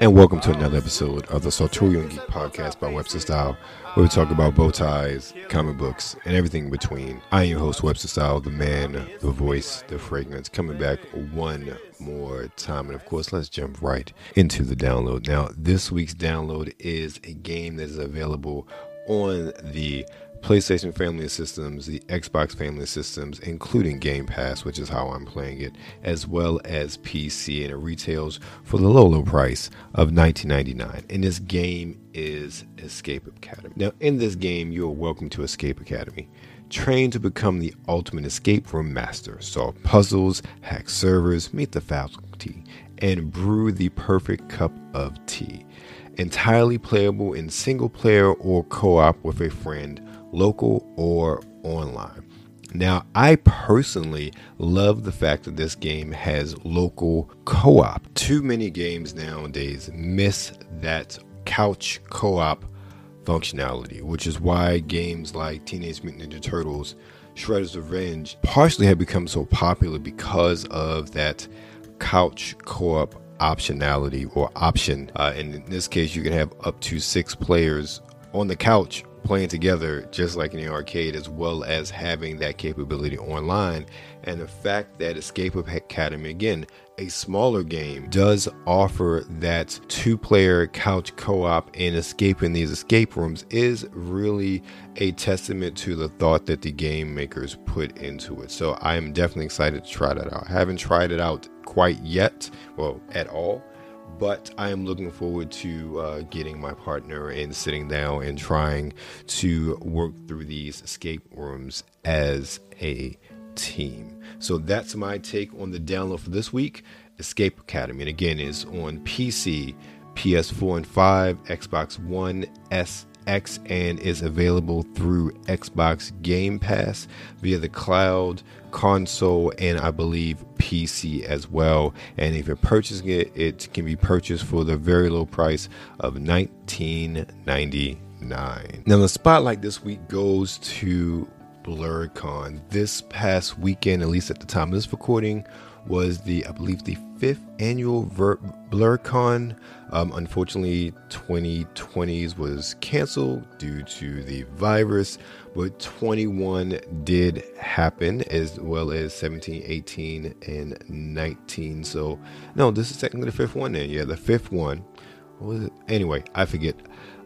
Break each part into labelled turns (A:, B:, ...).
A: And welcome to another episode of the Sartorial Geek Podcast by Webster Style, where we talk about bow ties, comic books, and everything in between. I am your host, Webster Style, the man, the voice, the fragrance, coming back one more time. And of course, let's jump right into the download. Now, this week's download is a game that is available on the PlayStation family systems, the Xbox family systems, including Game Pass, which is how I'm playing it, as well as PC, and it retails for the low, low price of $19.99. And this game is Escape Academy. Now, in this game, you are welcome to Escape Academy. Train to become the ultimate escape room master, solve puzzles, hack servers, meet the faculty, and brew the perfect cup of tea. Entirely playable in single player or co op with a friend local or online. Now, I personally love the fact that this game has local co op. Too many games nowadays miss that couch co op functionality, which is why games like Teenage Mutant Ninja Turtles, Shredder's Revenge partially have become so popular because of that couch co op optionality or option. Uh, and in this case, you can have up to six players on the couch playing together just like in the arcade as well as having that capability online. And the fact that escape academy again a smaller game does offer that two player couch co-op and escaping these escape rooms is really a testament to the thought that the game makers put into it. So i am definitely excited to try that out. I haven't tried it out quite yet well at all but I am looking forward to uh, getting my partner and sitting down and trying to work through these escape rooms as a team. So that's my take on the download for this week. Escape Academy, and again, is on PC, PS4 and 5, Xbox One, S, X and is available through Xbox Game Pass via the cloud, console, and I believe PC as well. And if you're purchasing it, it can be purchased for the very low price of $19.99. Now, the spotlight this week goes to Blerdcon. This past weekend, at least at the time of this recording, was the, I believe, the fifth annual Ver- Blerdcon. Um, unfortunately, 2020s was canceled due to the virus, but 21 did happen as well as 17, 18, and 19. So, no, this is technically the fifth one then. Yeah, the fifth one. What was it? Anyway, I forget.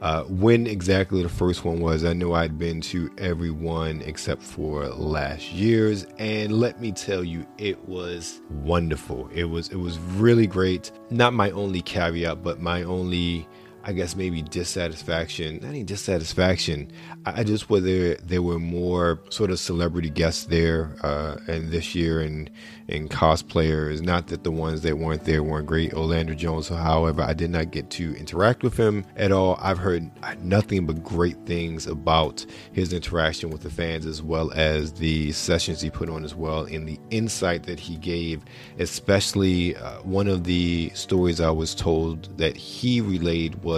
A: Uh, when exactly the first one was, I know I'd been to every one except for last year's, and let me tell you, it was wonderful. It was it was really great. Not my only caveat, but my only I guess maybe dissatisfaction. Not even dissatisfaction. I, just whether there were more sort of celebrity guests there, uh, and this year and and cosplayers. Not that the ones that weren't there weren't great. Orlando Jones, however, I did not get to interact with him at all. I've heard nothing but great things about his interaction with the fans, as well as the sessions he put on as well, and the insight that he gave. Especially uh, one of the stories I was told that he relayed was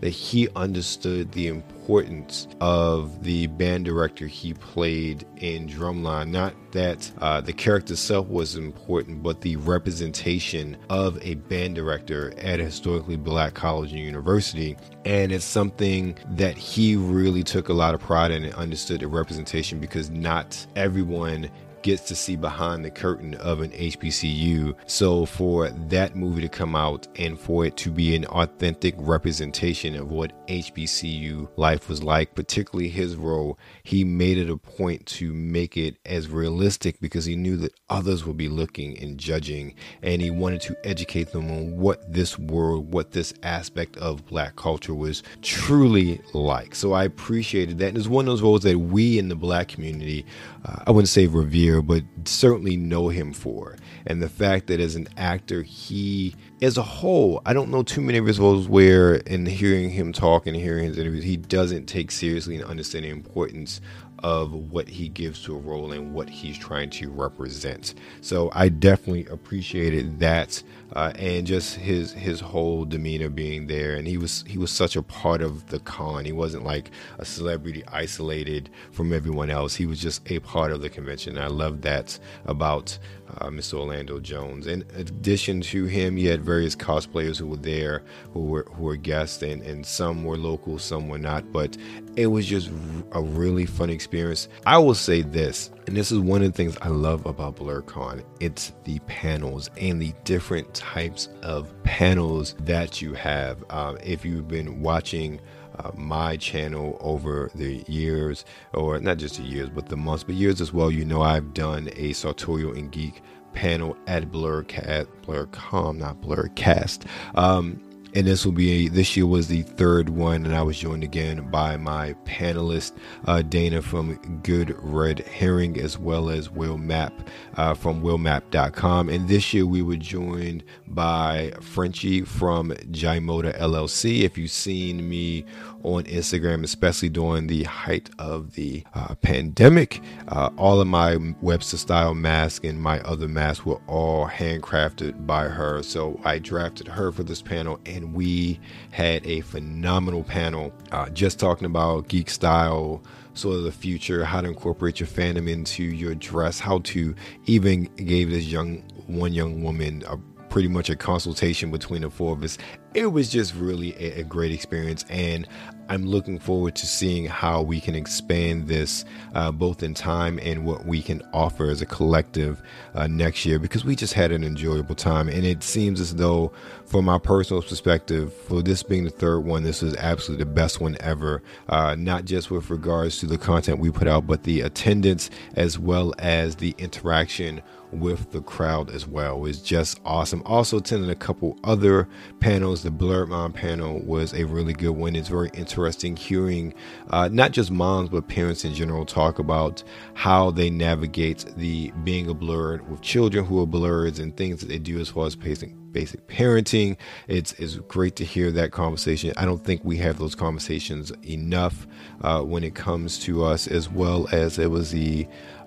A: that he understood the importance of the band director he played in Drumline. Not that uh, the character itself was important, but the representation of a band director at a historically black college and university. And it's something that he really took a lot of pride in and understood the representation because not everyone gets to see behind the curtain of an HBCU. So for that movie to come out and for it to be an authentic representation of what HBCU life was like, particularly his role, he made it a point to make it as realistic because he knew that others would be looking and judging and he wanted to educate them on what this world, what this aspect of black culture was truly like. So I appreciated that. And it's one of those roles that we in the black community, uh, I wouldn't say revere but certainly know him for. And the fact that as an actor, he, as a whole, I don't know too many of his roles where, in hearing him talk and hearing his interviews, he doesn't take seriously and understand the importance of what he gives to a role and what he's trying to represent. So I definitely appreciated that uh, and just his his whole demeanor being there. And he was he was such a part of the con. He wasn't like a celebrity isolated from everyone else. He was just a part of the convention. I love that about uh, Mr. Orlando Jones. In addition to him, you had various cosplayers who were there, who were who were guests, and, and some were local, some were not. But it was just a really fun experience. I will say this, and this is one of the things I love about Blerdcon. It's the panels and the different types of panels that you have. Uh, if you've been watching uh, my channel over the years, or not just the years, but the months, but years as well. You know, I've done a sartorial and geek panel at Blurcat, Blerdcon, not Blurcast. Um, and this will be a, this year was the third one and i was joined again by my panelist uh, dana from good red herring as well as will map uh, from willmap.com and this year we were joined by frenchie from Jaimoda llc if you've seen me on Instagram, especially during the height of the uh, pandemic. Uh, all of my Webster style masks and my other masks were all handcrafted by her. So I drafted her for this panel, and we had a phenomenal panel uh, just talking about geek style sort of the future, how to incorporate your fandom into your dress, how to even gave this young one young woman a pretty much a consultation between the four of us. It was just really a, a great experience, and I'm looking forward to seeing how we can expand this uh, both in time and what we can offer as a collective uh, next year because we just had an enjoyable time. And it seems as though, from my personal perspective, for this being the third one, this is absolutely the best one ever, uh, not just with regards to the content we put out, but the attendance as well as the interaction with the crowd as well. Was just awesome. Also attended a couple other panels. The Blerd Mom panel was a really good one. It's very interesting hearing uh, not just moms but parents in general talk about how they navigate the being a blerd with children who are blurs and things that they do as far as pacing basic parenting. It's, it's great to hear that conversation. I don't think we have those conversations enough uh, when it comes to us, as well as it was the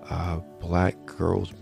A: uh, Black Girls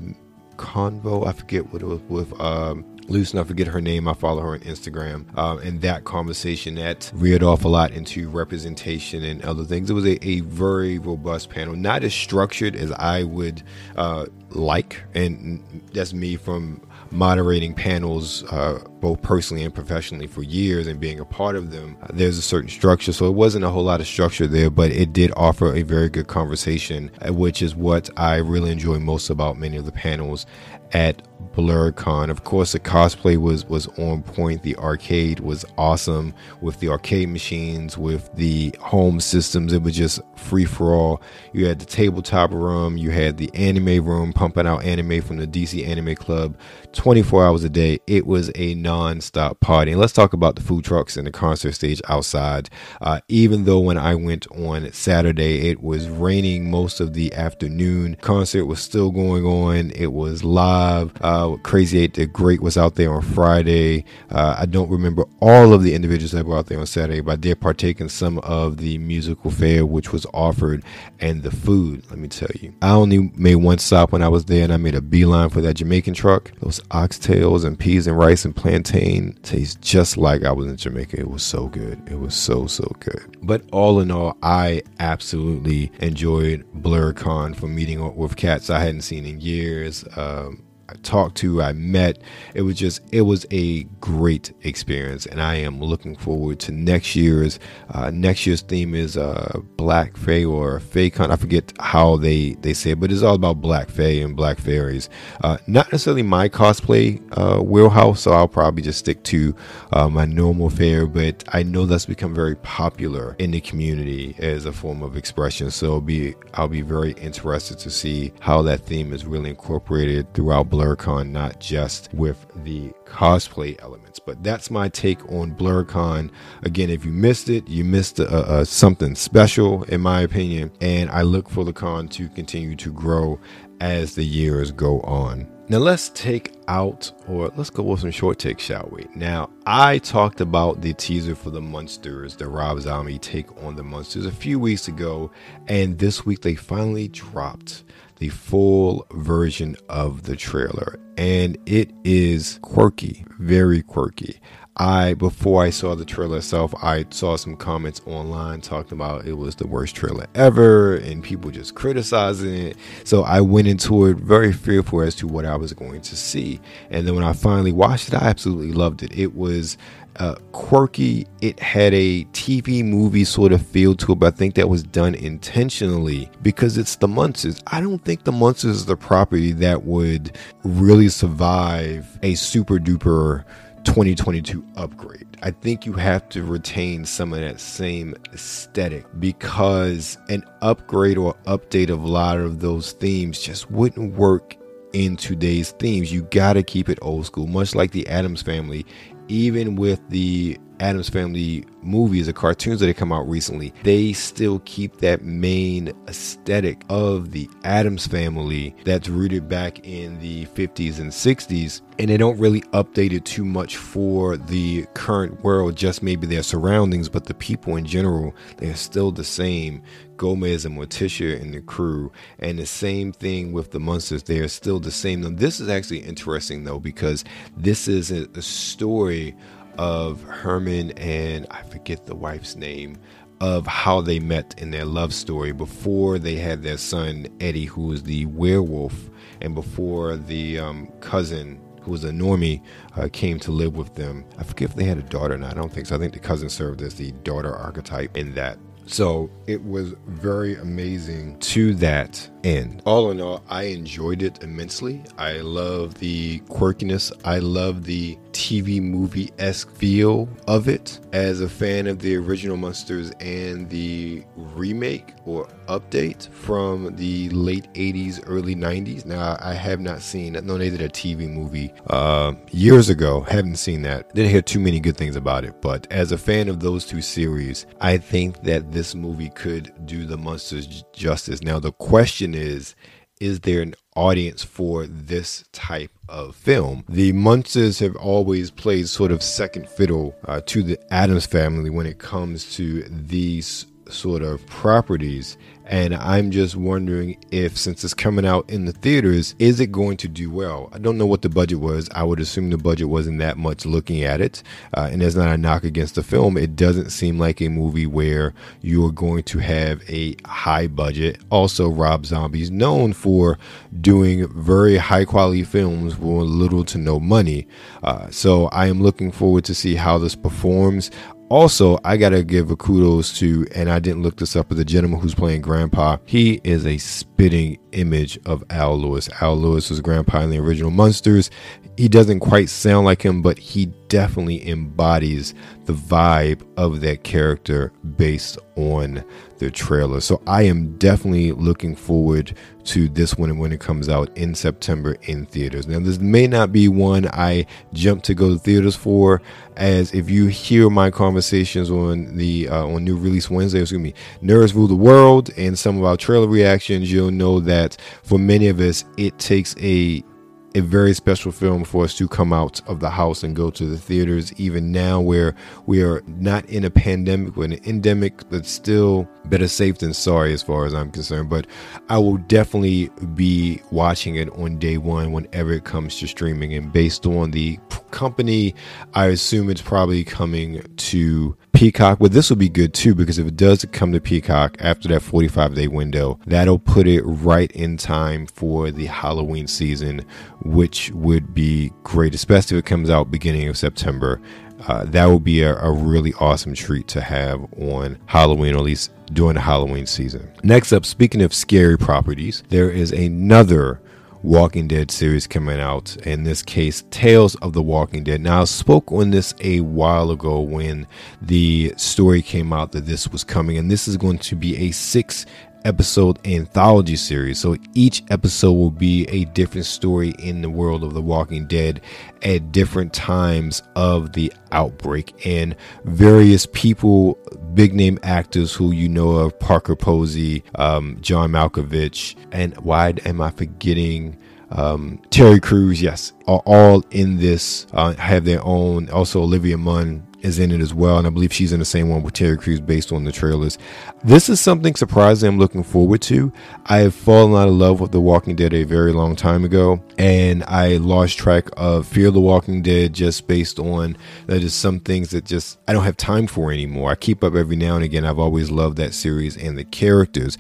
A: convo. I forget what it was with. Um, Lucy, I forget her name. I follow her on Instagram. Um, and that conversation that reared off a lot into representation and other things. It was a, a very robust panel, not as structured as I would uh, like. And that's me from moderating panels, uh, both personally and professionally, for years and being a part of them. There's a certain structure, so it wasn't a whole lot of structure there, but it did offer a very good conversation, uh, which is what I really enjoy most about many of the panels at Blerdcon. Of course, the cosplay was was on point. The arcade was awesome with the arcade machines, with the home systems. It was just free for all. You had the tabletop room, you had the anime room pumping out anime from the DC Anime Club 24 hours a day. It was a non-stop party. And let's talk about the food trucks and the concert stage outside. Uh, even though when I went on Saturday, it was raining most of the afternoon. Concert was still going on. It was live. Uh, Crazy Eight the Great was out there on Friday. Uh, I don't remember all of the individuals that were out there on Saturday, but I did partake in some of the musical fare which was offered and the food. Let me tell you, I only made one stop when I was there, and I made a beeline for that Jamaican truck. Those oxtails and peas and rice and plantain taste just like I was in Jamaica. It was so good. It was so so good. But all in all, I absolutely enjoyed Blerdcon for meeting with cats I hadn't seen in years. Um, I talked to, I met. It was just, it was a great experience, and I am looking forward to next year's. Uh, next year's theme is uh, Black Fae or Con. I forget how they they say it, but it's all about Black Fae and Black fairies. Uh, not necessarily my cosplay uh, wheelhouse, so I'll probably just stick to uh, my normal fair. But I know that's become very popular in the community as a form of expression. So be I'll be very interested to see how that theme is really incorporated throughout Blerdcon, not just with the cosplay elements. But that's my take on Blerdcon. Again, if you missed it, you missed uh, uh, something special, in my opinion. And I look for the con to continue to grow as the years go on. Now let's take out, or let's go with some short takes, shall we? Now, I talked about the teaser for the Munsters, the Rob Zombie take on the Munsters a few weeks ago, and this week they finally dropped the full version of the trailer, and it is quirky, very quirky. I before I saw the trailer itself, I saw some comments online talking about it was the worst trailer ever and people just criticizing it. So I went into it very fearful as to what I was going to see. And then when I finally watched it, I absolutely loved it. It was uh, quirky. It had a TV movie sort of feel to it, but I think that was done intentionally because it's the Munsters. I don't think the Munsters is the property that would really survive a super duper 2022 upgrade. I think you have to retain some of that same aesthetic because an upgrade or update of a lot of those themes just wouldn't work in today's themes. You got to keep it old school, much like the Addams family. Even with the Addams Family movies or cartoons that have come out recently, they still keep that main aesthetic of the Addams Family that's rooted back in the 50s and 60s. And they don't really update it too much for the current world, just maybe their surroundings, but the people in general, they're still the same. Gomez and Morticia and the crew, and the same thing with the Munsters. They are still the same. Now, this is actually interesting though, because this is a story of Herman and I forget the wife's name of how they met in their love story before they had their son Eddie, who was the werewolf, and before the um, cousin who was a normie uh, came to live with them. I forget if they had a daughter or not. I don't think so. I think the cousin served as the daughter archetype in that. So it was very amazing to that All in all, I enjoyed it immensely. I love the quirkiness. I love the TV movie esque feel of it. As a fan of the original Munsters and the remake or update from the late 80s, early 90s. Now, I have not seen, no, they did a TV movie uh, years ago. Haven't seen that. Didn't hear too many good things about it. But as a fan of those two series, I think that this movie could do the Munsters justice. Now, the question is, is there an audience for this type of film? The Munsters have always played sort of second fiddle uh, to the Addams family when it comes to these sort of properties and I'm just wondering if, since it's coming out in the theaters, is it going to do well? I don't know what the budget was. I would assume the budget wasn't that much looking at it. Uh, and there's not a knock against the film. It doesn't seem like a movie where you're going to have a high budget. Also, Rob Zombie's known for doing very high quality films for little to no money. Uh, so I am looking forward to see how this performs. Also, I gotta give a kudos to, and I didn't look this up, but the gentleman who's playing Grandpa, he is a spitting image of Al Lewis. Al Lewis was Grandpa in the original Munsters. He doesn't quite sound like him, but he definitely embodies the vibe of that character based on the trailer. So I am definitely looking forward to this one when it comes out in September in theaters. Now, this may not be one I jump to go to theaters for, as if you hear my conversations on the uh, on New Release Wednesday, excuse me, Nerds Rule the World, and some of our trailer reactions, you'll know that for many of us, it takes a a very special film for us to come out of the house and go to the theaters. Even now, where we are not in a pandemic, in an endemic, but still better safe than sorry as far as I'm concerned. But I will definitely be watching it on day one whenever it comes to streaming. And based on the company, I assume it's probably coming to Peacock. Well, this will be good too because if it does come to Peacock after that 45 day window, that'll put it right in time for the Halloween season, which would be great, especially if it comes out beginning of September. Uh, that would be a, a really awesome treat to have on Halloween, or at least during the Halloween season. Next up, speaking of scary properties, there is another Walking Dead series coming out. In this case, Tales of the Walking Dead. Now, I spoke on this a while ago when the story came out that this was coming, and this is going to be a six episode anthology series. So each episode will be a different story in the world of The Walking Dead at different times of the outbreak. And various people, big name actors who you know of Parker Posey, um, John Malkovich, and why am I forgetting? Um, Terry Crews, yes, are all in this, uh, have their own. Also, Olivia Munn is in it as well, and I believe she's in the same one with Terry Crews based on the trailers. This is something surprising I'm looking forward to. I have fallen out of love with The Walking Dead a very long time ago, and I lost track of Fear the Walking Dead just based on that is some things that just I don't have time for anymore. I keep up every now and again. I've always loved that series and the characters.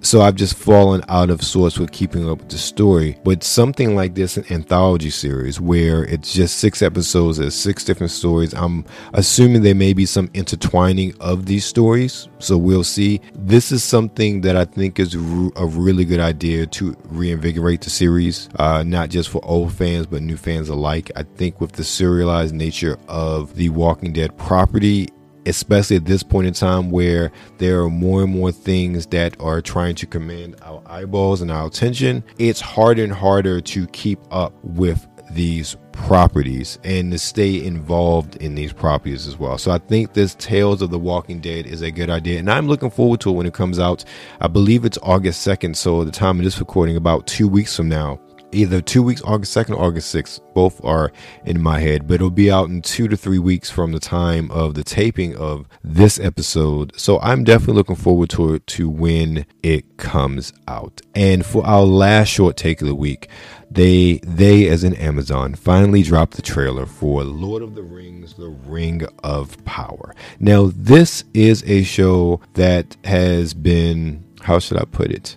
A: So I've just fallen out of sorts with keeping up with the story. But something like this, an anthology series where it's just six episodes, there's six different stories. I'm assuming there may be some intertwining of these stories. So we'll see. This is something that I think is a really good idea to reinvigorate the series, uh, not just for old fans, but new fans alike. I think with the serialized nature of the Walking Dead property, especially at this point in time where there are more and more things that are trying to command our eyeballs and our attention, it's harder and harder to keep up with these properties and to stay involved in these properties as well. So I think this Tales of the Walking Dead is a good idea. And I'm looking forward to it when it comes out. I believe it's August 2nd. So the time of this recording, about two weeks from now, either two weeks, August 2nd or August 6th. Both are in my head, but it'll be out in two to three weeks from the time of the taping of this episode. So I'm definitely looking forward to it to when it comes out. And for our last short take of the week, they they as in Amazon finally dropped the trailer for Lord of the Rings: The Ring of Power. Now this is a show that has been how should I put it?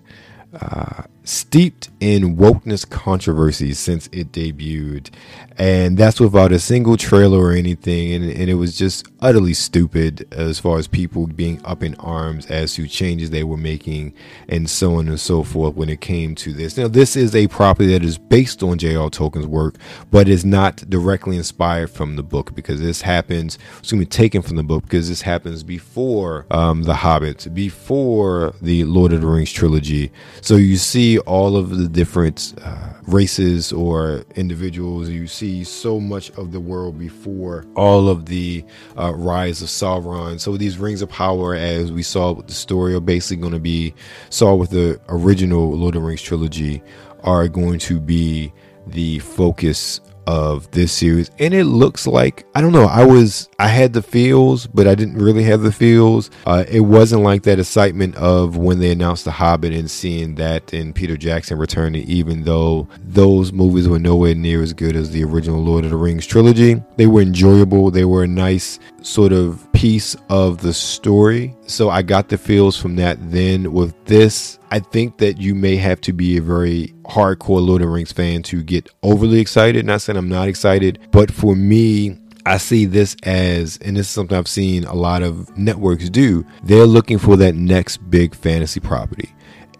A: Uh, steeped in wokeness controversy since it debuted. And that's without a single trailer or anything. And, and, it was just utterly stupid as far as people being up in arms as to changes they were making and so on and so forth when it came to this. Now, this is a property that is based on J.R. Tolkien's work, but is not directly inspired from the book because this happens, excuse me, taken from the book because this happens before um, The Hobbit, before the Lord of the Rings trilogy. So you see all of the different uh, races or individuals. You see so much of the world before all of the uh, rise of Sauron. So these rings of power, as we saw with the story, are basically going to be saw with the original Lord of the Rings trilogy, are going to be the focus of this series and it looks like i don't know i was i had the feels but i didn't really have the feels. Uh, it wasn't like that excitement of when they announced the hobbit and seeing that and peter jackson returning even though those movies were nowhere near as good as the original lord of the rings trilogy. They were enjoyable they were a nice sort of piece of the story so i got the feels from that then with this I think that you may have to be a very hardcore Lord of the Rings fan to get overly excited. Not saying I'm not excited, but for me, I see this as, and this is something I've seen a lot of networks do, they're looking for that next big fantasy property.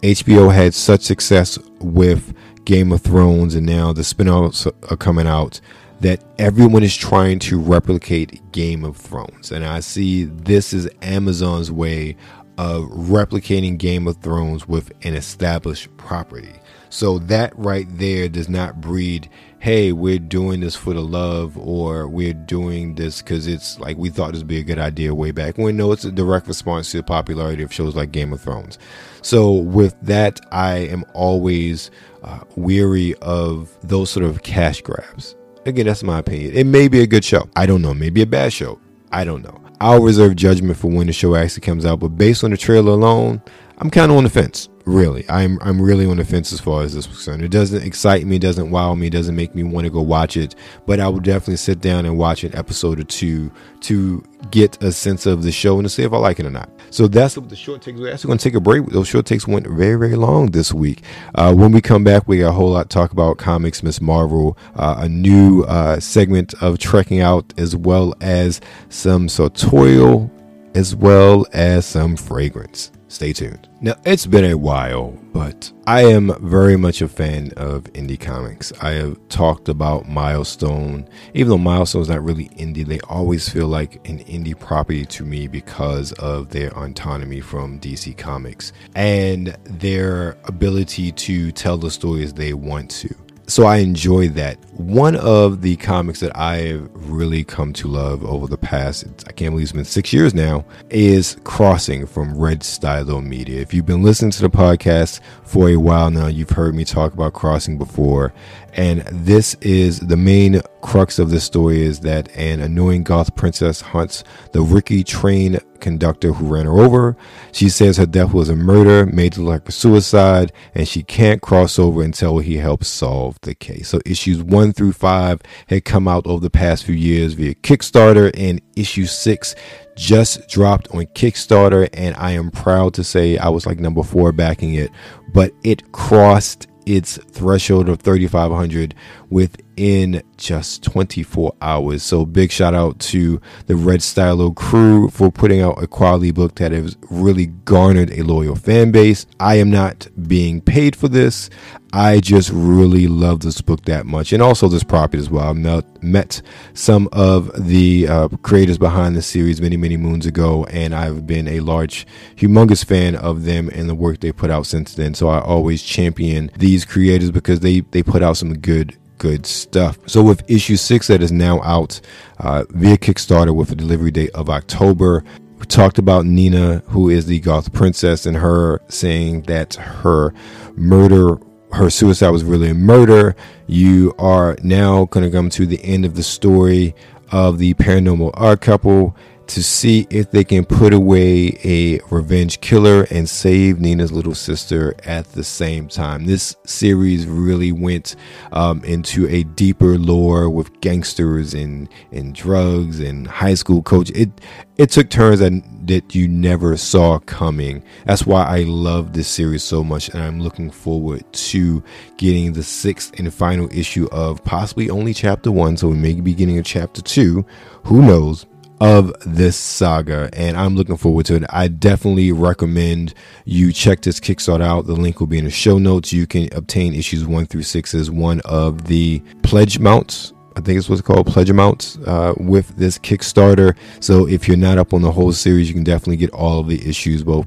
A: HBO had such success with Game of Thrones, and now the spin offs are coming out that everyone is trying to replicate Game of Thrones. And I see this is Amazon's way of replicating Game of Thrones with an established property. So that right there does not breed, hey, we're doing this for the love or we're doing this because it's like we thought this would be a good idea way back when. No, it's a direct response to the popularity of shows like Game of Thrones. So with that, I am always uh, weary of those sort of cash grabs. Again, that's my opinion. It may be a good show. I don't know. Maybe a bad show. I don't know. I'll reserve judgment for when the show actually comes out, but based on the trailer alone, I'm kind of on the fence. Really, I'm I'm really on the fence as far as this is concerned. It doesn't excite me, doesn't wow me, doesn't make me want to go watch it. But I would definitely sit down and watch an episode or two to get a sense of the show and to see if I like it or not. So that's what the short takes. We're actually going to take a break. Those short takes went very very long this week. Uh, when we come back, we got a whole lot to talk about comics, Miss Marvel, uh, a new uh, segment of trekking out, as well as some sartorial, as well as some fragrance. Stay tuned. Now, it's been a while, but I am very much a fan of indie comics. I have talked about Milestone. Even though Milestone is not really indie, they always feel like an indie property to me because of their autonomy from DC Comics and their ability to tell the stories they want to so I enjoy that. One of the comics that I have really come to love over the past, I can't believe it's been six years now, is Crossing from Red Stylo Media. If you've been listening to the podcast for a while now, you've heard me talk about Crossing before. And this is the main crux of this story is that an annoying goth princess hunts the rookie train conductor who ran her over. She says her death was a murder made to look like a suicide, and she can't cross over until he helps solve the case. So issues one through five had come out over the past few years via Kickstarter, and issue six just dropped on Kickstarter, and I am proud to say I was like number four backing it, but it crossed its threshold of 3500 within just 24 hours. So big shout out to the Red Stylo crew for putting out a quality book that has really garnered a loyal fan base. I am not being paid for this. I just really love this book that much, and also this property as well. I met some of the uh, creators behind the series many, many moons ago, and I've been a large, humongous fan of them and the work they put out since then. So I always champion these creators because they they put out some good good stuff. So with issue six that is now out uh, via Kickstarter with a delivery date of October, we talked about Nina, who is the goth princess, and her saying that her murder her suicide was really a murder. You are now going to come to the end of the story of the paranormal odd couple to see if they can put away a revenge killer and save Nina's little sister at the same time. This series really went um, into a deeper lore with gangsters and and drugs and high school coach. It it took turns that, that you never saw coming. That's why I love this series so much, and I'm looking forward to getting the sixth and final issue of possibly only chapter one. So we may be getting a chapter two. Who knows? Of this saga, and I'm looking forward to it. I definitely recommend you check this Kickstarter out. The link will be in the show notes. You can obtain issues one through six as one of the pledge mounts. I think it's what's called pledge amounts uh, with this Kickstarter. So if you're not up on the whole series, you can definitely get all of the issues, both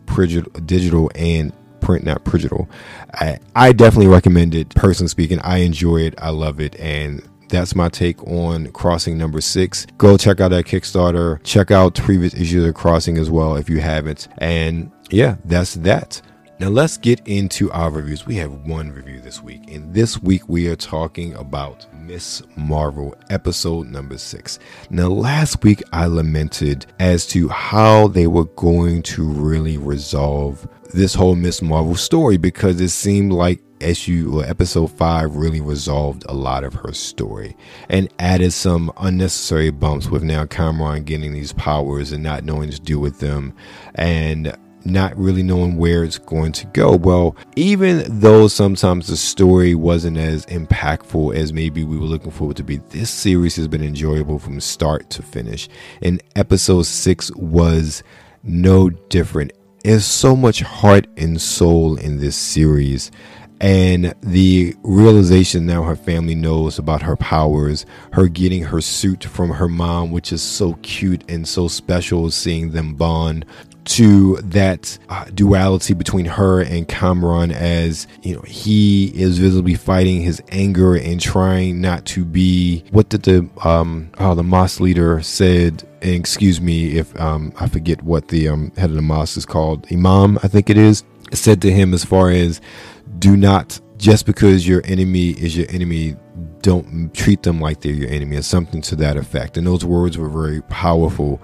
A: digital and print, not digital. I, I definitely recommend it. Personally speaking, I enjoy it. I love it, and that's my take on Crossing number six. Go check out that Kickstarter. Check out previous issues of Crossing as well if you haven't. And yeah, that's that. Now let's get into our reviews. We have one review this week, and this week we are talking about Miss Marvel episode number six. Now, last week I lamented as to how they were going to really resolve this whole Miss Marvel story because it seemed like issue or episode five really resolved a lot of her story and added some unnecessary bumps with now Kamran getting these powers and not knowing to do with them and not really knowing where it's going to go. Well, even though sometimes the story wasn't as impactful as maybe we were looking forward to be, this series has been enjoyable from start to finish. And episode six was no different. There's so much heart and soul in this series and the realization now her family knows about her powers, her getting her suit from her mom, which is so cute and so special seeing them bond, to that uh, duality between her and Kamran as you know he is visibly fighting his anger and trying not to be what did the um oh, the mosque leader said and excuse me if um I forget what the um head of the mosque is called imam I think it is said to him as far as do not just because your enemy is your enemy don't treat them like they're your enemy or something to that effect. And those words were very powerful.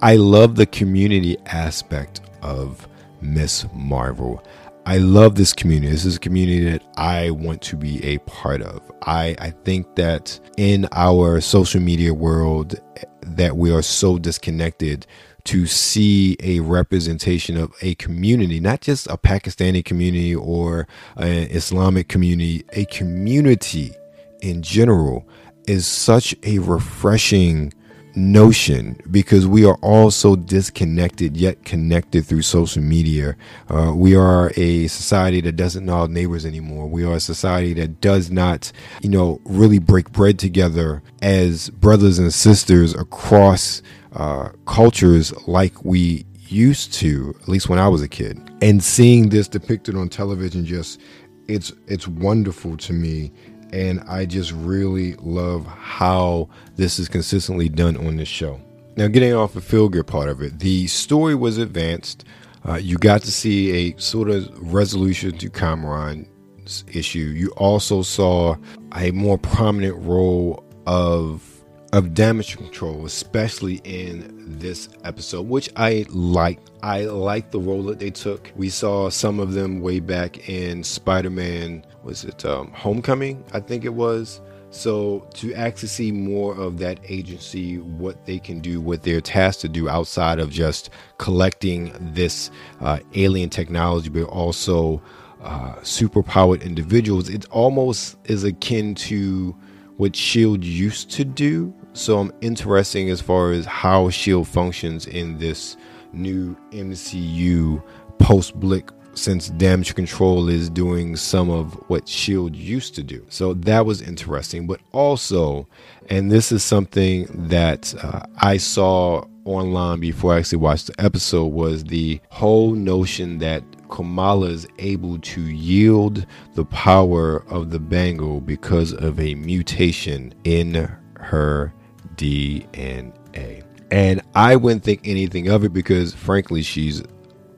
A: I love the community aspect of miss marvel. I love this community. This is a community that i want to be a part of. I i think that in our social media world that we are so disconnected to see a representation of a community, not just a Pakistani community or an Islamic community, a community in general is such a refreshing notion because we are all so disconnected yet connected through social media. Uh, we are a society that doesn't know our neighbors anymore. We are a society that does not, you know, really break bread together as brothers and sisters across uh, cultures like we used to, at least when I was a kid. And seeing this depicted on television just it's it's wonderful to me and I just really love how this is consistently done on this show. Now, getting off the feel good part of it, the story was advanced. Uh, you got to see a sort of resolution to Kamran's issue. You also saw a more prominent role of of damage control, especially in this episode, which I like. I like the role that they took. We saw some of them way back in Spider-Man. Was it um, Homecoming? I think it was. So to actually see more of that agency, what they can do, what they're tasked to do outside of just collecting this uh, alien technology, but also uh, superpowered individuals, it almost is akin to what Shield used to do so I'm interesting as far as how Shield functions in this new MCU post Blip since damage control is doing some of what shield used to do. So that was interesting but also and this is something that uh, i saw online before i actually watched the episode was the whole notion that kamala is able to yield the power of the bangle because of a mutation in her DNA. And I wouldn't think anything of it because, frankly, she's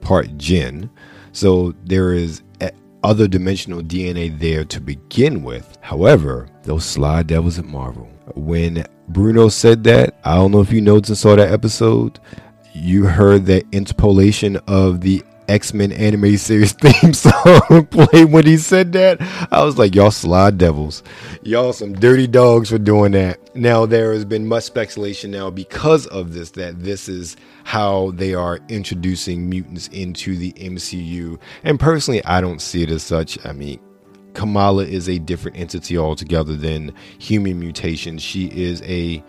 A: part Jinn. So there is other dimensional DNA there to begin with. However, those sly devils at Marvel. When Bruno said that, I don't know if you noticed and saw that episode, you heard that interpolation of the X Men anime series theme song play when he said that. I was like, y'all slide devils. Y'all some dirty dogs for doing that. Now, there has been much speculation now because of this that this is how they are introducing mutants into the MCU. And personally, I don't see it as such. I mean, Kamala is a different entity altogether than human mutation. She is a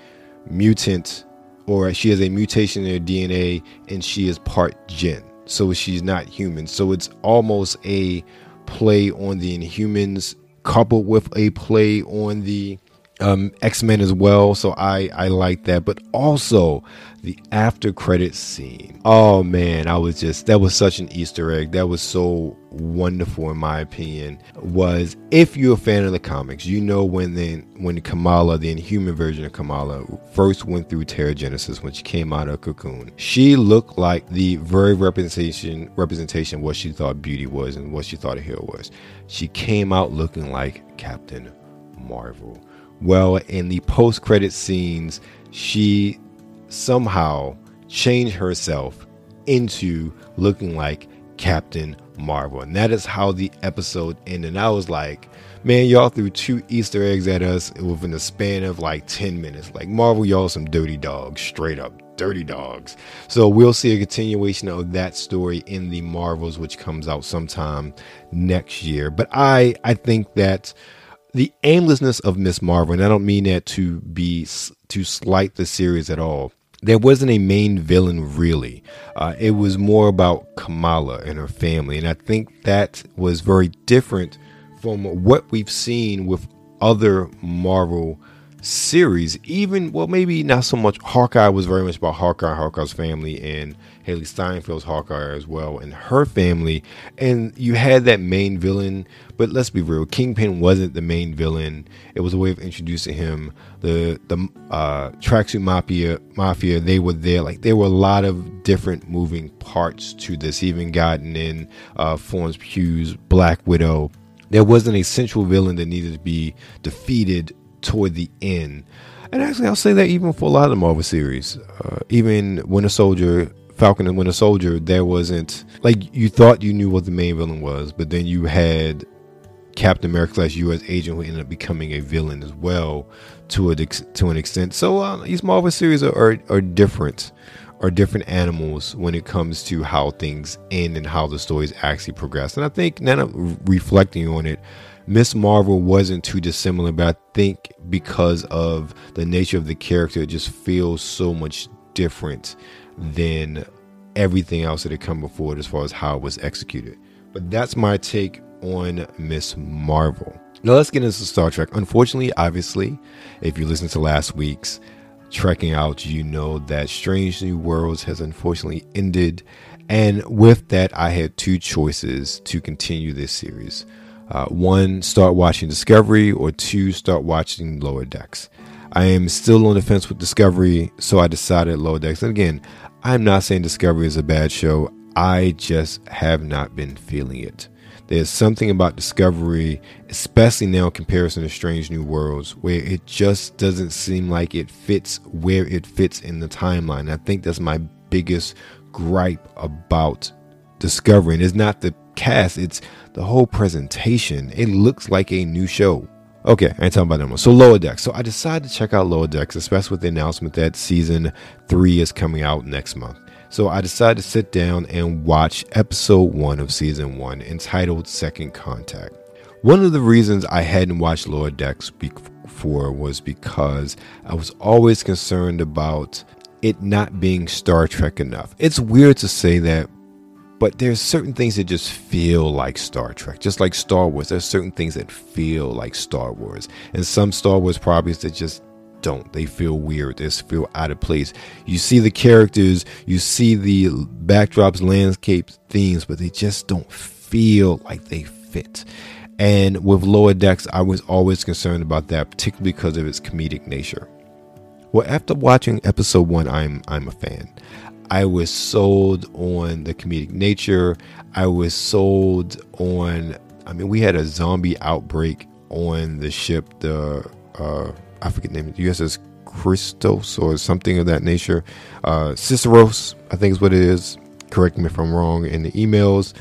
A: mutant, or she has a mutation in her DNA, and she is part Jinn so she's not human. So it's almost a play on the Inhumans coupled with a play on the um, X Men as well. So I I like that, but also the after credit scene. Oh man, I was just that was such an Easter egg. That was so wonderful in my opinion. Was if you're a fan of the comics, you know when then when Kamala, the Inhuman version of Kamala, first went through Terrigenesis when she came out of Cocoon, she looked like the very representation representation what she thought beauty was and what she thought a hero was. She came out looking like Captain Marvel well, in the post credit scenes, she somehow change herself into looking like Captain Marvel. And that is how the episode ended. And I was like, man, y'all threw two Easter eggs at us within the span of like 10 minutes. Like, Marvel, y'all some dirty dogs, straight up dirty dogs. So we'll see a continuation of that story in the Marvels, which comes out sometime next year. But I, I think that the aimlessness of Miss Marvel, and I don't mean that to be to slight the series at all. There wasn't a main villain really. Uh, it was more about Kamala and her family, and I think that was very different from what we've seen with other Marvel series. Even well, maybe not so much. Hawkeye was very much about Hawkeye, Hawkeye's family, and Hailee Steinfeld's Hawkeye as well, and her family. And you had that main villain, but let's be real, Kingpin wasn't the main villain. It was a way of introducing him. The the uh, tracksuit mafia, mafia, they were there. Like there were a lot of different moving parts to this. Even gotten in uh, Florence Pugh's Black Widow. There wasn't a central villain that needed to be defeated toward the end. And actually, I'll say that even for a lot of the Marvel series, uh, even Winter Soldier, Falcon and Winter Soldier, there wasn't like you thought you knew what the main villain was, but then you had Captain America slash U.S. agent who ended up becoming a villain as well to a to an extent. So uh, these Marvel series are, are, are different, are different animals when it comes to how things end and how the stories actually progress. And I think now reflecting on it, Miss Marvel wasn't too dissimilar, but I think because of the nature of the character, it just feels so much different than everything else that had come before it as far as how it was executed. But that's my take on Miss Marvel. Now let's get into Star Trek. Unfortunately, obviously, if you listen to last week's Trekking Out, you know that Strange New Worlds has unfortunately ended. And with that, I had two choices to continue this series. Uh, one, start watching Discovery, or two, start watching Lower Decks. I am still on the fence with Discovery, so I decided Lower Decks. And again, I'm not saying Discovery is a bad show. I just have not been feeling it. There's something about Discovery, especially now in comparison to Strange New Worlds, where it just doesn't seem like it fits where it fits in the timeline. I think that's my biggest gripe about Discovery. And it's not the cast, it's the whole presentation. It looks like a new show. Okay, I ain't talking about that one. So Lower Decks. So I decided to check out Lower Decks, especially with the announcement that season three is coming out next month. So I decided to sit down and watch episode one of season one, entitled Second Contact. One of the reasons I hadn't watched Lower Decks before was because I was always concerned about it not being Star Trek enough. It's weird to say that, but there's certain things that just feel like Star Trek, just like Star Wars. There's certain things that feel like Star Wars, and some Star Wars properties that just don't. They feel weird. They feel out of place. You see the characters, you see the backdrops, landscapes, themes, but they just don't feel like they fit. And with Lower Decks, I was always concerned about that, particularly because of its comedic nature. Well, after watching episode one, I'm I'm a fan. I was sold on the comedic nature. I was sold on. I mean, we had a zombie outbreak on the ship, the uh, I forget the name, the USS Christos or something of that nature. Uh, Ciceros, I think is what it is. Correct me if I'm wrong in the emails.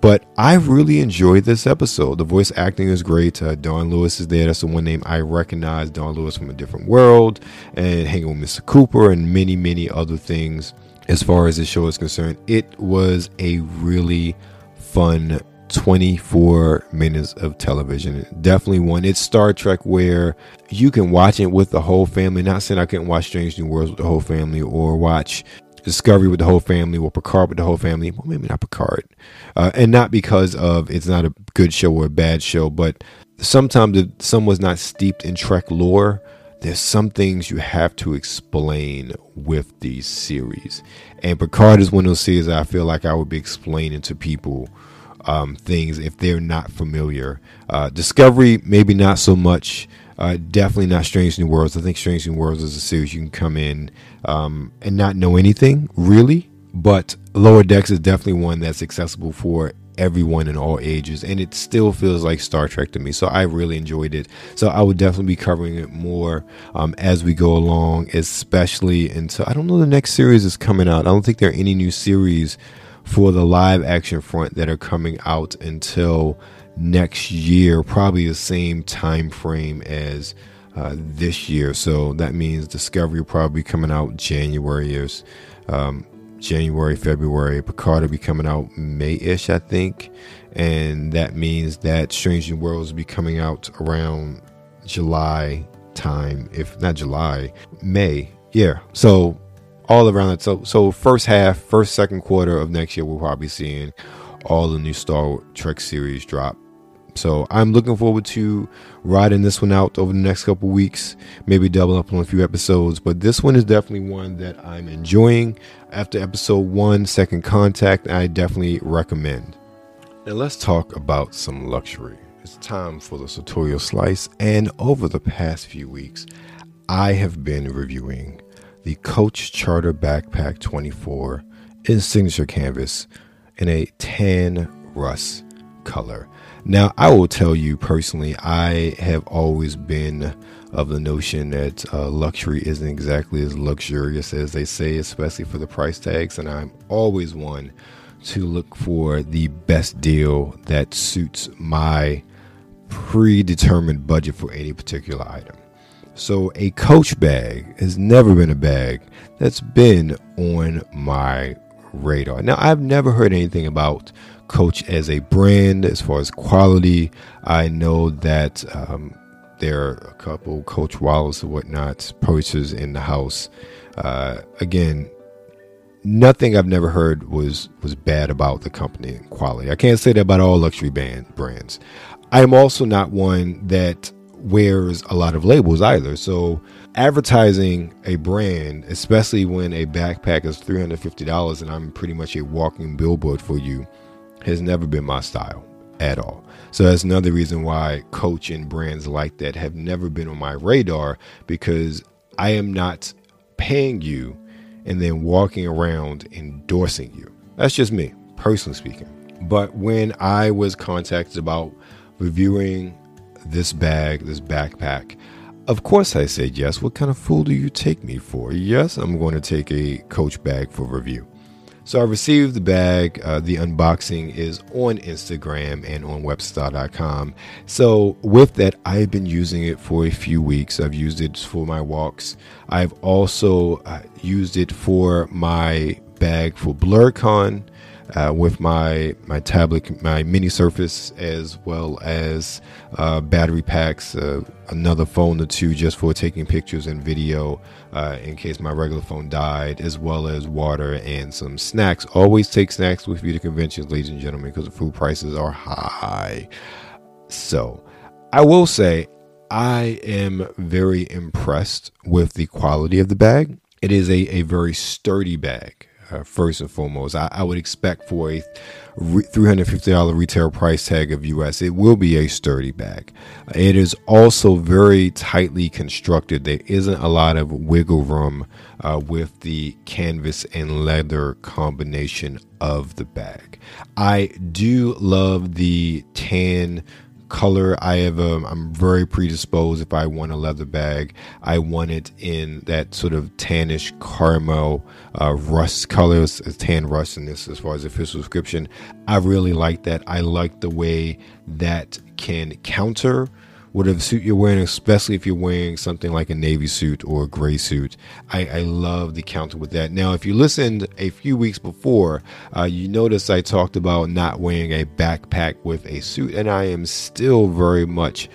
A: But I really enjoyed this episode. The voice acting is great. Uh, Dawnn Lewis is there. That's the one name I recognize. Dawnn Lewis from a different world and hanging with Mr. Cooper and many, many other things. As far as the show is concerned, it was a really fun 24 minutes of television. Definitely one. It's Star Trek where you can watch it with the whole family. Not saying I couldn't watch Strange New Worlds with the whole family or watch Discovery with the whole family or Picard with the whole family. Well, maybe not Picard. Uh, and not because of it's not a good show or a bad show, but sometimes if someone's not steeped in Trek lore, there's some things you have to explain with these series. And Picard is one of those series I feel like I would be explaining to people um, things if they're not familiar. Uh, Discovery, maybe not so much. Uh, definitely not Strange New Worlds. I think Strange New Worlds is a series you can come in um, and not know anything really. But Lower Decks is definitely one that's accessible for everyone in all ages, and it still feels like Star Trek to me. So I really enjoyed it. So I would definitely be covering it more um, as we go along, especially until I don't know the next series is coming out. I don't think there are any new series for the live action front that are coming out until next year, probably the same time frame as uh, this year. So that means Discovery probably coming out January um, January, February. Picard will be coming out May-ish, I think, and that means that Strange New Worlds will be coming out around July time, if not July, May. Yeah. So all around that. So, so first half, first second quarter of next year, we'll probably be seeing all the new Star Trek series drop. So I'm looking forward to riding this one out over the next couple weeks, maybe double up on a few episodes. But this one is definitely one that I'm enjoying. After episode one, Second Contact, I definitely recommend. Now let's talk about some luxury. It's time for the sartorial slice, and over the past few weeks, I have been reviewing the Coach Charter Backpack 24 in signature canvas in a tan rust color. Now, I will tell you personally, I have always been of the notion that uh, luxury isn't exactly as luxurious as they say, especially for the price tags. And I'm always one to look for the best deal that suits my predetermined budget for any particular item. So, a coach bag has never been a bag that's been on my radar. Now, I've never heard anything about Coach as a brand as far as quality. I know that um, there are a couple Coach Wallace and whatnot posters in the house. Uh, again, nothing I've never heard was was bad about the company and quality. I can't say that about all luxury band brands. I'm also not one that wears a lot of labels either. So advertising a brand, especially when a backpack is $350 and I'm pretty much a walking billboard for you, has never been my style at all. So that's another reason why coach and brands like that have never been on my radar because I am not paying you and then walking around endorsing you. That's just me, personally speaking. But when I was contacted about reviewing this bag, this backpack, of course I said yes. What kind of fool do you take me for? Yes, I'm going to take a coach bag for review. So I received the bag. Uh, the unboxing is on Instagram and on websterstyle.com. So with that, I've been using it for a few weeks. I've used it for my walks. I've also uh, used it for my bag for Blerdcon uh, with my my tablet, my mini Surface, as well as uh, battery packs, uh, another phone or two just for taking pictures and video uh, in case my regular phone died, as well as water and some snacks. Always take snacks with you to conventions, ladies and gentlemen, because the food prices are high. So, I will say I am very impressed with the quality of the bag. It is a, a very sturdy bag uh, first and foremost. I, I, would expect for a $350 retail price tag of US, it will be a sturdy bag. It is also very tightly constructed. There isn't a lot of wiggle room uh, with the canvas and leather combination of the bag. I do love the tan color. I have a, I'm very predisposed if I want a leather bag. I want it in that sort of tannish caramel uh, rust colors, tan rust in this as far as official description. I really like that. I like the way that can counter whatever suit you're wearing, especially if you're wearing something like a navy suit or a gray suit. I, I love the counter with that. Now, if you listened a few weeks before, uh, you noticed I talked about not wearing a backpack with a suit, and I am still very much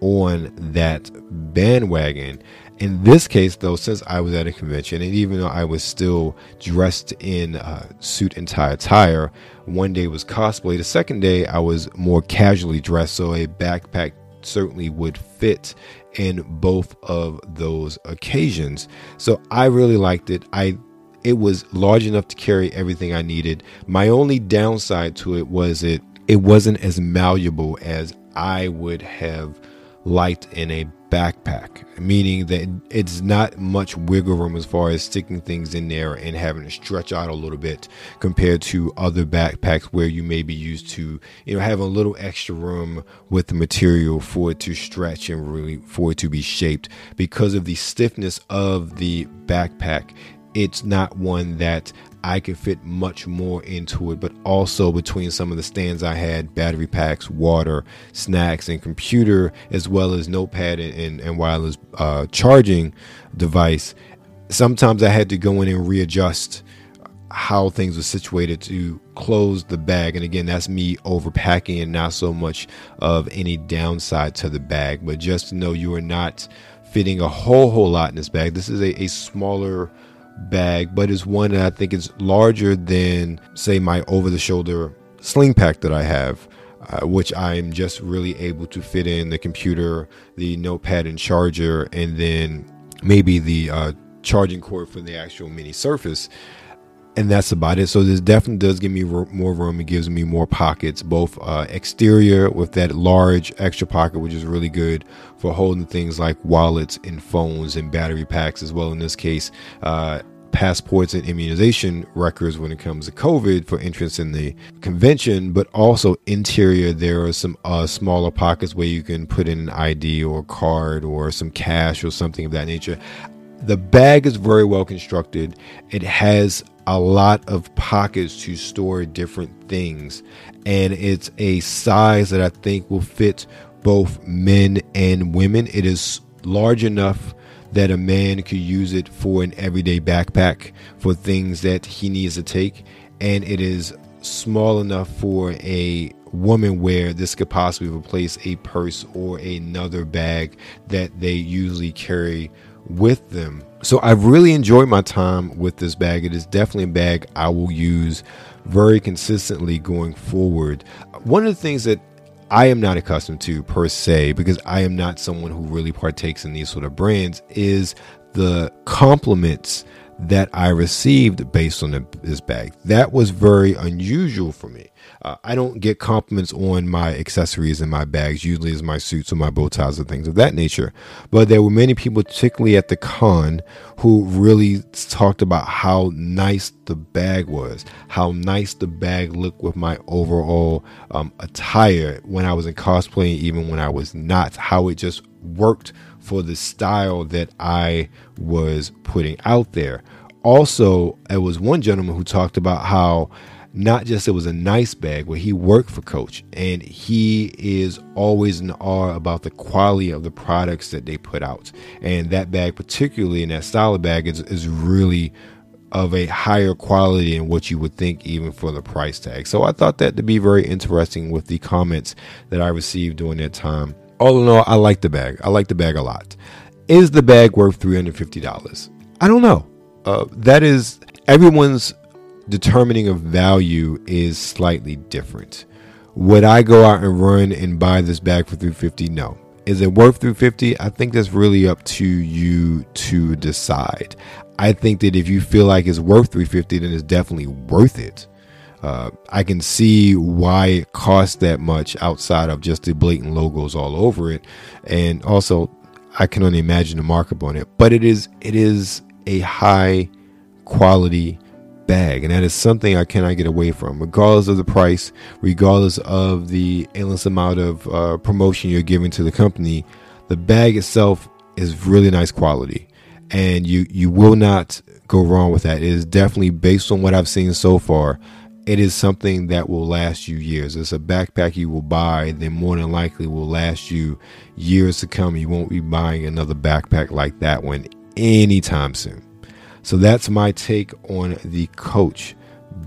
A: on that bandwagon. In this case, though, since I was at a convention, and even though I was still dressed in uh, suit and tie attire, one day was cosplay. The second day, I was more casually dressed, so a backpack certainly would fit in both of those occasions. So I really liked it. I it was large enough to carry everything I needed. My only downside to it was it it wasn't as malleable as I would have liked in a backpack, meaning that it's not much wiggle room as far as sticking things in there and having to stretch out a little bit compared to other backpacks where you may be used to, you know, having a little extra room with the material for it to stretch and really for it to be shaped. Because of the stiffness of the backpack, it's not one that I could fit much more into it, but also between some of the stands I had battery packs, water, snacks, and computer, as well as notepad and, and, and wireless uh, charging device. Sometimes I had to go in and readjust how things were situated to close the bag. And again, that's me overpacking and not so much of any downside to the bag, but just to know you are not fitting a whole, whole lot in this bag. This is a, a smaller bag, but it's one that I think is larger than, say, my over the shoulder sling pack that I have. Uh, which I'm just really able to fit in the computer, the notepad and charger, and then maybe the uh, charging cord for the actual mini surface. And that's about it. So this definitely does give me more room. It gives me more pockets, both uh, exterior with that large extra pocket, which is really good for holding things like wallets and phones and battery packs, as well in this case, uh, passports and immunization records when it comes to COVID for entrance in the convention, but also interior, there are some uh, smaller pockets where you can put in an ID or card or some cash or something of that nature. The bag is very well constructed. It has a lot of pockets to store different things, and it's a size that I think will fit both men and women. It is large enough that a man could use it for an everyday backpack for things that he needs to take, and it is small enough for a woman where this could possibly replace a purse or another bag that they usually carry with them. So I've really enjoyed my time with this bag. It is definitely a bag I will use very consistently going forward. One of the things that I am not accustomed to per se, because I am not someone who really partakes in these sort of brands, is the compliments that I received based on the, this bag. That was very unusual for me. Uh, I don't get compliments on my accessories and my bags, usually as my suits or my bow ties and things of that nature. But there were many people, particularly at the con, who really talked about how nice the bag was, how nice the bag looked with my overall um, attire when I was in cosplay, even when I was not, how it just worked for the style that I was putting out there. Also, there was one gentleman who talked about how not just it was a nice bag, but he worked for Coach and he is always in awe about the quality of the products that they put out. And that bag, particularly in that style of bag, is, is really of a higher quality than what you would think even for the price tag. So I thought that to be very interesting with the comments that I received during that time. All in all, I like the bag. I like the bag a lot. Is the bag worth $350? I don't know. Uh, that is everyone's determining of value is slightly different. Would I go out and run and buy this bag for 350? No. Is it worth 350? I think that's really up to you to decide. I think that if you feel like it's worth 350, then it's definitely worth it. Uh, I can see why it costs that much outside of just the blatant logos all over it, and also I can only imagine the markup on it. But it is it is a high quality bag, and that is something I cannot get away from, regardless of the price, regardless of the endless amount of uh, promotion you're giving to the company. The bag itself is really nice quality, and you you will not go wrong with that. It is definitely based on what I've seen so far. It is something that will last you years. It's a backpack you will buy, then more than likely will last you years to come. You won't be buying another backpack like that one anytime soon. So that's my take on the Coach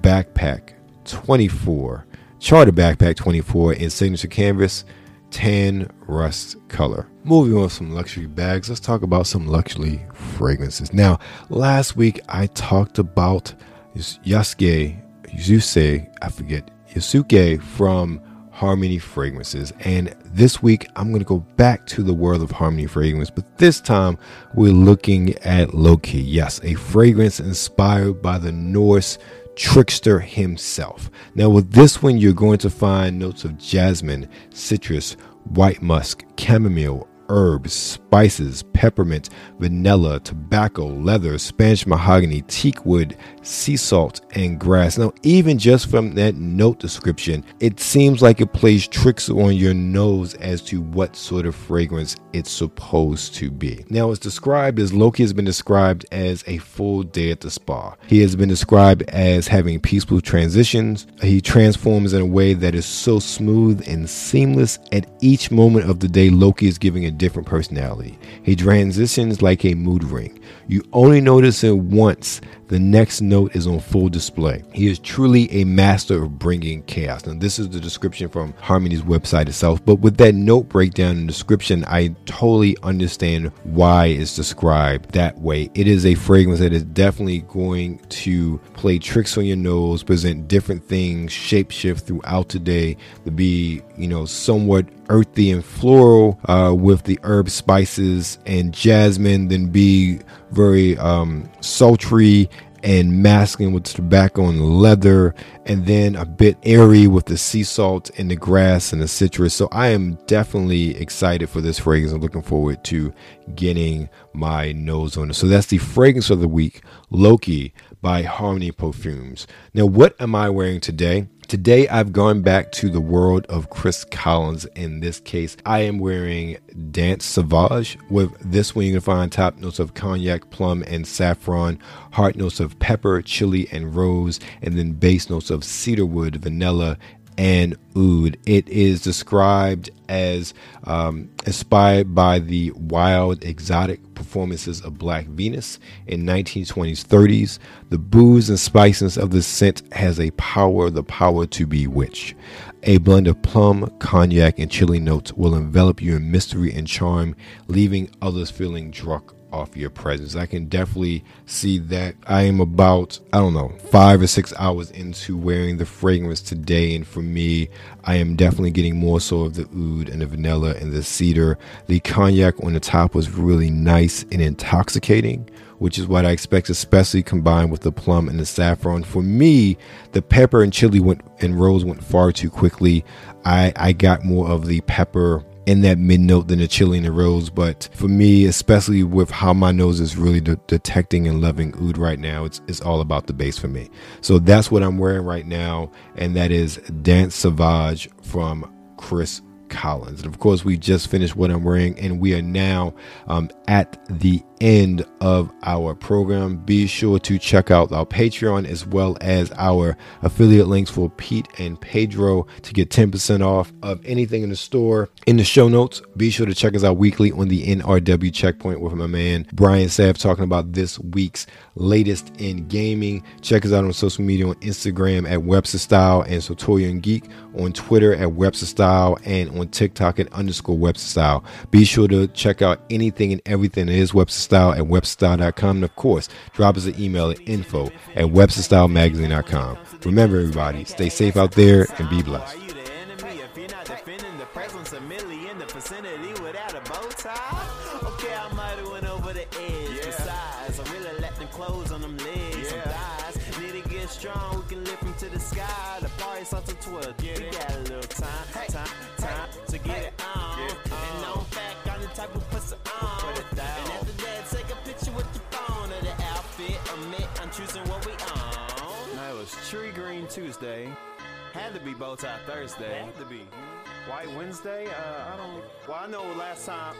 A: Backpack 24, Charter Backpack 24 in signature canvas, tan rust color. Moving on some luxury bags, let's talk about some luxury fragrances. Now, last week I talked about Yasuke, Yususe, I forget, Yasuke from Xarmony Fragrances. And this week, I'm going to go back to the world of Xarmony Fragrance, but this time we're looking at Loki. Yes, a fragrance inspired by the Norse trickster himself. Now, with this one, you're going to find notes of jasmine, citrus, white musk, chamomile, herbs, spices, peppermint, vanilla, tobacco, leather, Spanish mahogany, teak wood, sea salt, and grass. Now, even just from that note description, it seems like it plays tricks on your nose as to what sort of fragrance it's supposed to be. Now, it's described as Loki has been described as a full day at the spa. He has been described as having peaceful transitions. He transforms in a way that is so smooth and seamless. At each moment of the day, Loki is giving a different personality. He transitions like a mood ring. You only notice it once the next note is on full display. He is truly a master of bringing chaos. Now, this is the description from Xarmony's website itself, but with that note breakdown and description, I totally understand why it's described that way. It is a fragrance that is definitely going to play tricks on your nose, present different things, shapeshift throughout the day, to be, you know, somewhat earthy and floral uh, with the herb spices and jasmine, then be very um, sultry and masking with tobacco and the leather, and then a bit airy with the sea salt and the grass and the citrus. So I am definitely excited for this fragrance. I'm looking forward to getting my nose on it. So that's the fragrance of the week, Loki by Xarmony Perfumes. Now, what am I wearing today? Today, I've gone back to the world of Chris Collins. In this case, I am wearing Danse Sauvage. With this one, you can find top notes of cognac, plum, and saffron, heart notes of pepper, chili, and rose, and then base notes of cedarwood, vanilla, and oud. It is described as um, inspired by the wild, exotic performances of Black Venus in 1920s, 30s. The booze and spiciness of the scent has a power, the power to bewitch. A blend of plum, cognac, and chili notes will envelop you in mystery and charm, leaving others feeling drunk off your presence. I can definitely see that I am about, I don't know, five or six hours into wearing the fragrance today. And for me, I am definitely getting more so of the oud and the vanilla and the cedar. The cognac on the top was really nice and intoxicating which is what I expect, especially combined with the plum and the saffron. For me, the pepper and chili went and rose went far too quickly. I, I got more of the pepper in that mid note than the chili and the rose. But for me, especially with how my nose is really de- detecting and loving oud right now, it's, it's all about the base for me. So that's what I'm wearing right now, and that is Danse Sauvage from Chris Collins. And of course, we just finished what I'm wearing, and we are now um, at the end of our program. Be sure to check out our Patreon as well as our affiliate links for Pete and Pedro to get 10% off of anything in the store. In the show notes, be sure to check us out weekly on the NRW checkpoint with my man Brian Sav talking about this week's latest in gaming. Check us out on social media on Instagram at Webster Style and Sartorial Geek, on Twitter at Webster Style, and on TikTok at underscore Webster Style. Be sure to check out anything and everything that is Webster Style at websterstyle.com. And of course, drop us an email at info at websterstylemagazine.com. Remember, everybody, stay safe out there and be blessed.
B: strong, we can lift them to the sky. The party starts at 12. Yeah, Tuesday. Had to be bow tie Thursday. Had to be. White Wednesday? Uh, I don't. Well, I know last time.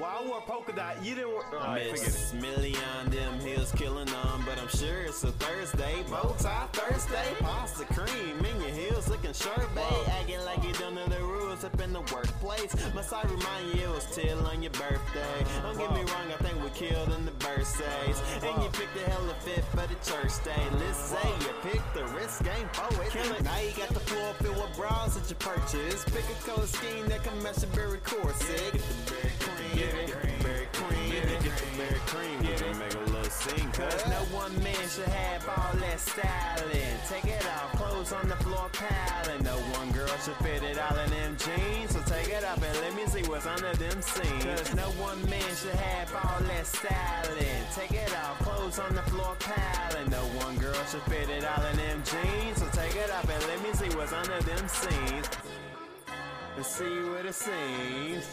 B: Well, I wore polka dot. You didn't wear. Oh, Miss Millie on them hills killing them, but I'm sure it's a Thursday. Bow tie Thursday. Pasta cream in your heels sharp, babe. Acting like you don't know the rules up in the workplace. Must I remind you it was till on your birthday? Don't get me wrong, I think we killed in the birthdays. And you picked the hell of fit for the church day. Let's say you picked the risk game for it. Now you got the floor filled with bras that you purchased. Pick a color scheme that can match your berry corset. Get the berry cream. Get the berry cream. Get the berry cream. We can make a Cause no one man should have all that styling. Take it off, clothes on the floor piling. No one girl should fit it all in them jeans. So take it off and let me see what's under them seams. Cause no one man should have all that styling. Take it off, clothes on the floor piling. No one girl should fit it all in them jeans. So take it off and let me see what's under them seams. And see what it seems.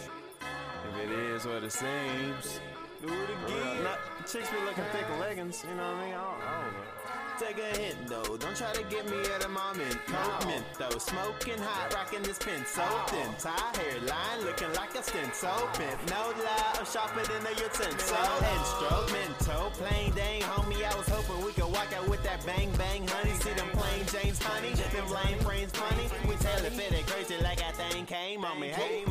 B: If it is what it seems. Do it again. Not, chicks be looking thick leggings, you know what I mean? I don't, I don't know. Take a hint though, don't try to get me out of my mint mint though. Smoking hot, rocking this pin so thin. Tie hairline looking like a stint so pimp. No lie, I'm sharper than a utensil. Instrumental, plain dang, homie. I was hoping we could walk out with that bang bang, honey. See them plain James honey, them lame frames funny. We tell it fit it crazy like that thing came on me. Hey,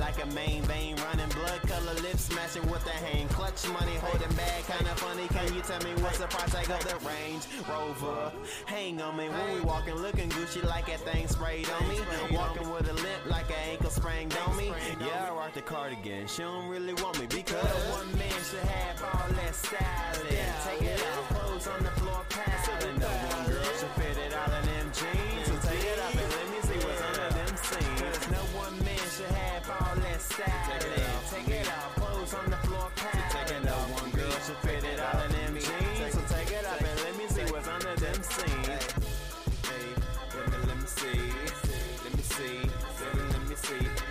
B: like a main vein, running blood color lips, smashing with the hand, clutch money, holding back. Kinda funny, can you tell me what's the price tag of the Range Rover? Hang on me when we walking, looking Gucci like that thing sprayed on me. Walking with a limp like an ankle sprained on me. Yeah, I rock the cardigan. She don't really want me because one man should have all that styling. Take it off, clothes on the Take it off, clothes on the floor, piling. No one girl should fit it in them jeans. So take it and let me see what's under them seams. Hey, let me, let me see. Let me see. Let me, let me see.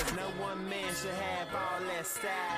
B: On no one man should have all that styling.